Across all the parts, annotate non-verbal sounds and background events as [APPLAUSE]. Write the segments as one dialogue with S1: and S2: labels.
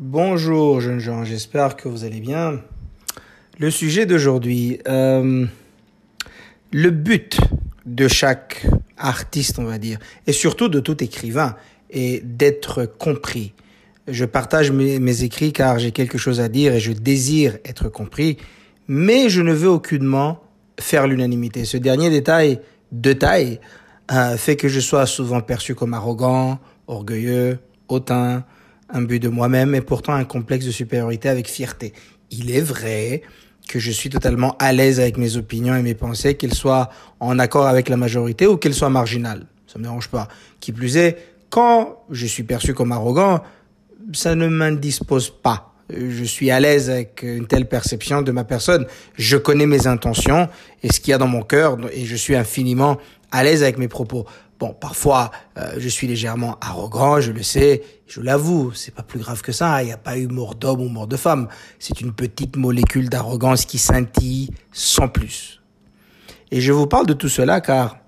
S1: Bonjour jeunes gens, j'espère que vous allez bien. Le sujet d'aujourd'hui, euh, le but de chaque artiste, on va dire, et surtout de tout écrivain, est d'être compris. Je partage mes, écrits car j'ai quelque chose à dire et je désire être compris, mais je ne veux aucunement faire l'unanimité. Ce dernier détail de taille euh, fait que je sois souvent perçu comme arrogant, orgueilleux, hautain, but de moi-même et pourtant un complexe de supériorité avec fierté. Il est vrai que je suis totalement à l'aise avec mes opinions et mes pensées, qu'elles soient en accord avec la majorité ou qu'elles soient marginales. Ça me dérange pas. Qui plus est, quand je suis perçu comme arrogant, ça ne m'indispose pas. Je suis à l'aise avec une telle perception de ma personne. Je connais mes intentions et ce qu'il y a dans mon cœur et je suis infiniment à l'aise avec mes propos. Bon, parfois, euh, je suis légèrement arrogant, je le sais, je l'avoue, c'est pas plus grave que ça, il n'y a pas eu mort d'homme ou mort de femme. C'est une petite molécule d'arrogance qui scintille sans plus. Et je vous parle de tout cela car,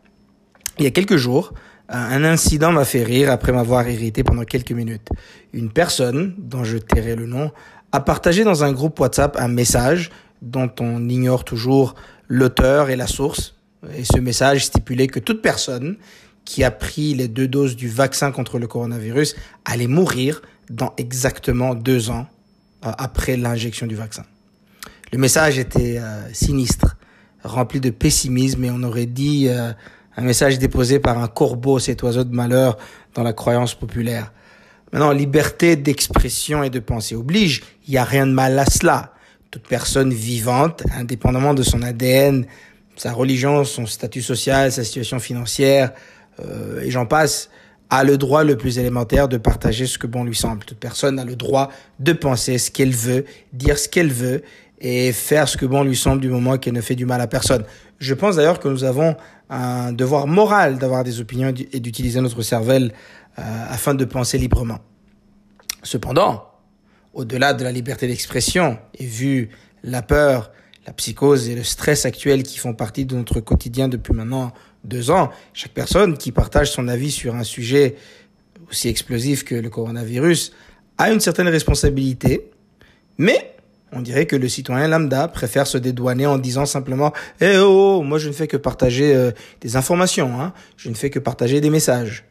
S1: il y a quelques jours, un incident m'a fait rire après m'avoir irrité pendant quelques minutes. Une personne, dont je tairai le nom, a partagé dans un groupe WhatsApp un message dont on ignore toujours l'auteur et la source. Et ce message stipulait que toute personne qui a pris les deux doses du vaccin contre le coronavirus allait mourir dans exactement deux ans euh, après l'injection du vaccin. Le message était euh, sinistre, rempli de pessimisme et on aurait dit euh, un message déposé par un corbeau, cet oiseau de malheur dans la croyance populaire. Maintenant, liberté d'expression et de pensée oblige, il n'y a rien de mal à cela. Toute personne vivante, indépendamment de son ADN, sa religion, son statut social, sa situation financière, euh, et j'en passe, a le droit le plus élémentaire de partager ce que bon lui semble. Toute personne a le droit de penser ce qu'elle veut, dire ce qu'elle veut et faire ce que bon lui semble du moment qu'elle ne fait du mal à personne. Je pense d'ailleurs que nous avons un devoir moral d'avoir des opinions et d'utiliser notre cervelle euh, afin de penser librement. Cependant, au-delà de la liberté d'expression et vu la peur, la psychose et le stress actuel qui font partie de notre quotidien depuis maintenant deux ans, chaque personne qui partage son avis sur un sujet aussi explosif que le coronavirus a une certaine responsabilité, mais on dirait que le citoyen lambda préfère se dédouaner en disant simplement Eh oh, oh moi je ne fais que partager euh, des informations, hein. je ne fais que partager des messages.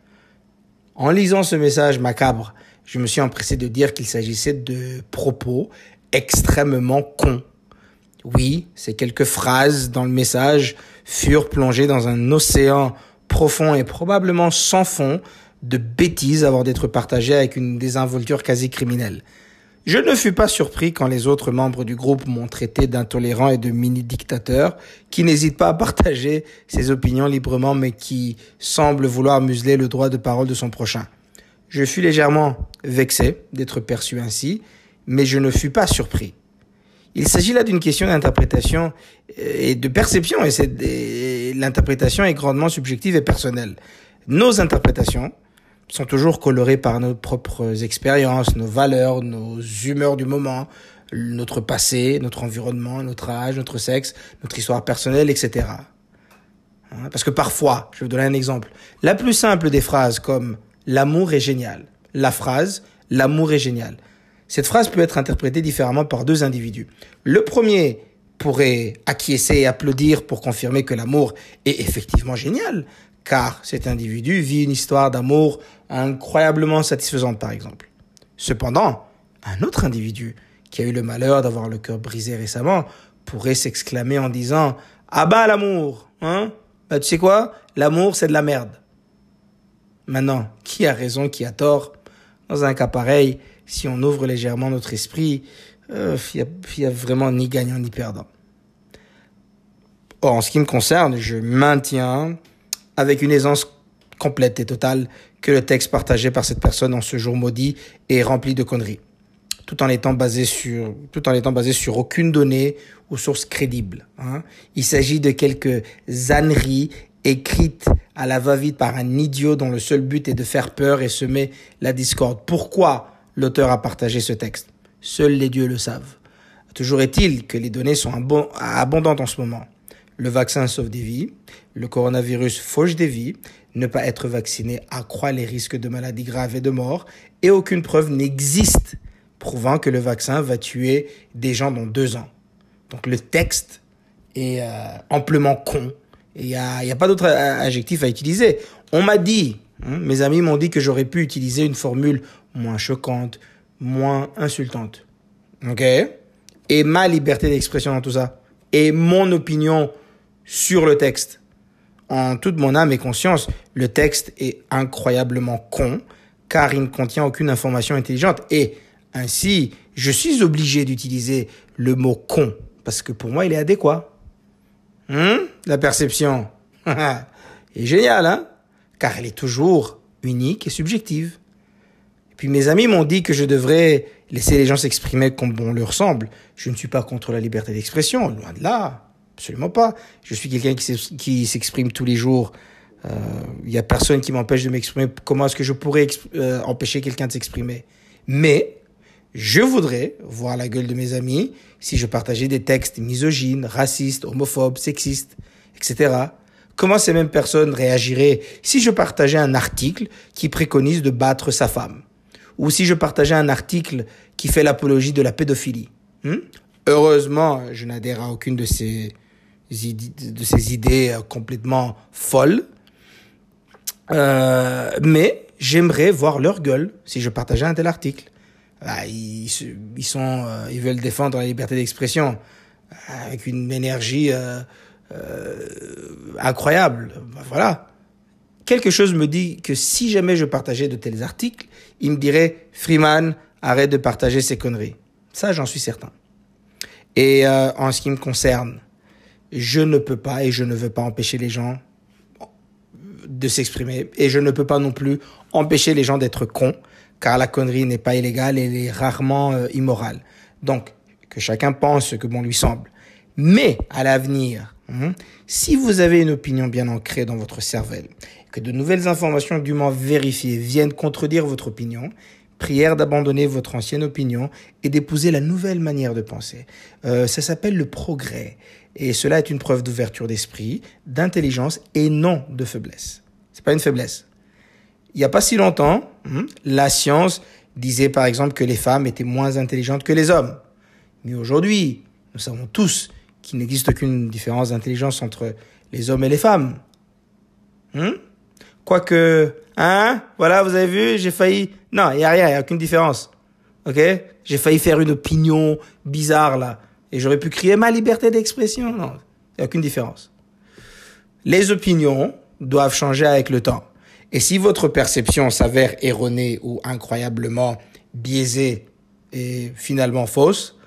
S1: En lisant ce message macabre, je me suis empressé de dire qu'il s'agissait de propos extrêmement cons oui, ces quelques phrases dans le message furent plongées dans un océan profond et probablement sans fond de bêtises avant d'être partagées avec une désinvolture quasi criminelle. Je ne fus pas surpris quand les autres membres du groupe m'ont traité d'intolérant et de mini-dictateur, qui n'hésite pas à partager ses opinions librement mais qui semble vouloir museler le droit de parole de son prochain. Je fus légèrement vexé d'être perçu ainsi, mais je ne fus pas surpris. Il s'agit là d'une question d'interprétation euh, et de perception, et, l'interprétation est grandement subjective et personnelle. Nos interprétations sont toujours colorées par nos propres expériences, nos valeurs, nos humeurs du moment, notre passé, notre environnement, notre âge, notre sexe, notre histoire personnelle, etc. Hein, parce que parfois, je vais vous donner un exemple, la plus simple des phrases comme l'amour est génial, la phrase l'amour est génial cette phrase peut être interprétée différemment par deux individus. Le premier pourrait acquiescer et applaudir pour confirmer que l'amour est effectivement génial, car cet individu vit une histoire d'amour incroyablement satisfaisante, par exemple. Cependant, un autre individu qui a eu le malheur d'avoir le cœur brisé récemment pourrait s'exclamer en disant Ah bah l'amour, hein? Bah tu sais quoi? L'amour c'est de la merde. Maintenant, qui a raison, qui a tort? Dans un cas pareil, si on ouvre légèrement notre esprit, euh, il n'y a, vraiment ni gagnant ni perdant. Or, en ce qui me concerne, je maintiens avec une aisance complète et totale que le texte partagé par cette personne en ce jour maudit est rempli de conneries, tout en étant basé sur, tout en étant basé sur aucune donnée ou source crédible. Hein. Il s'agit de quelques âneries écrites à la va-vite par un idiot dont le seul but est de faire peur et semer la discorde. Pourquoi l'auteur a partagé ce texte? Seuls les dieux le savent. Toujours est-il que les données sont abondantes en ce moment. Le vaccin sauve des vies, le coronavirus fauche des vies, ne pas être vacciné accroît les risques de maladies graves et de mort, et aucune preuve n'existe prouvant que le vaccin va tuer des gens dans deux ans. Donc le texte est euh, amplement con. Il n'y a, y a pas d'autre adjectif à utiliser. On m'a dit, hein, mes amis m'ont dit que j'aurais pu utiliser une formule moins choquante, moins insultante. OK? Et ma liberté d'expression dans tout ça. Et mon opinion sur le texte. En toute mon âme et conscience, le texte est incroyablement con car il ne contient aucune information intelligente. Et ainsi, je suis obligé d'utiliser le mot con parce que pour moi, il est adéquat. Hum La perception [LAUGHS] est géniale, hein? Car elle est toujours unique et subjective. Et puis mes amis m'ont dit que je devrais laisser les gens s'exprimer comme bon leur semble. Je ne suis pas contre la liberté d'expression, loin de là. Absolument pas. Je suis quelqu'un qui s'exprime tous les jours. Il euh, y a personne qui m'empêche de m'exprimer. Comment est-ce que je pourrais euh, empêcher quelqu'un de s'exprimer? Mais je voudrais voir la gueule de mes amis si je partageais des textes misogynes, racistes, homophobes, sexistes, etc. Comment ces mêmes personnes réagiraient si je partageais un article qui préconise de battre sa femme? Ou si je partageais un article qui fait l'apologie de la pédophilie? Hmm? Heureusement, je n'adhère à aucune de ces idées euh, complètement folles. Euh, mais j'aimerais voir leur gueule si je partageais un tel article. Bah, ils, sont, euh, ils veulent défendre la liberté d'expression avec une énergie euh, euh, incroyable. Bah, voilà. Quelque chose me dit que si jamais je partageais de tels articles, il me dirait Freeman, arrête de partager ces conneries. Ça, j'en suis certain. Et en ce qui me concerne, je ne peux pas et je ne veux pas empêcher les gens de s'exprimer. Et je ne peux pas non plus empêcher les gens d'être cons, car la connerie n'est pas illégale et elle est rarement euh, immorale. Donc, que chacun pense ce que bon lui semble. Mais, à l'avenir, hein, si vous avez une opinion bien ancrée dans votre cervelle, que de nouvelles informations dûment vérifiées viennent contredire votre opinion, prière d'abandonner votre ancienne opinion et d'épouser la nouvelle manière de penser. Euh, ça s'appelle le progrès. Et cela est une preuve d'ouverture d'esprit, d'intelligence et non de faiblesse. C'est pas une faiblesse. Il n'y a pas si longtemps, hmm, la science disait par exemple que les femmes étaient moins intelligentes que les hommes. Mais aujourd'hui, nous savons tous qu'il n'existe aucune différence d'intelligence entre les hommes et les femmes. Hmm? Quoique, hein, voilà, vous avez vu, j'ai failli... Non, il n'y a rien, il n'y a aucune différence. Ok? J'ai failli faire une opinion bizarre là. Et j'aurais pu crier ma liberté d'expression. Non, il n'y a aucune différence. Les opinions doivent changer avec le temps. Et si votre perception s'avère erronée ou incroyablement biaisée et finalement fausse,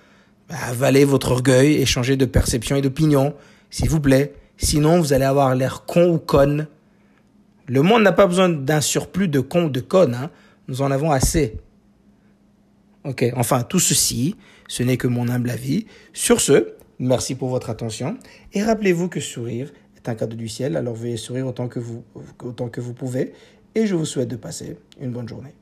S1: bah, avalez votre orgueil et changez de perception et d'opinion, s'il vous plaît. Sinon, vous allez avoir l'air con ou conne. Le monde n'a pas besoin d'un surplus de con ou de conne. Hein. Nous en avons assez. Ok, enfin, tout ceci, ce n'est que mon humble avis. Sur ce, merci pour votre attention et rappelez-vous que sourire est un cadeau du ciel, alors veuillez sourire autant que vous, autant que vous pouvez et je vous souhaite de passer une bonne journée.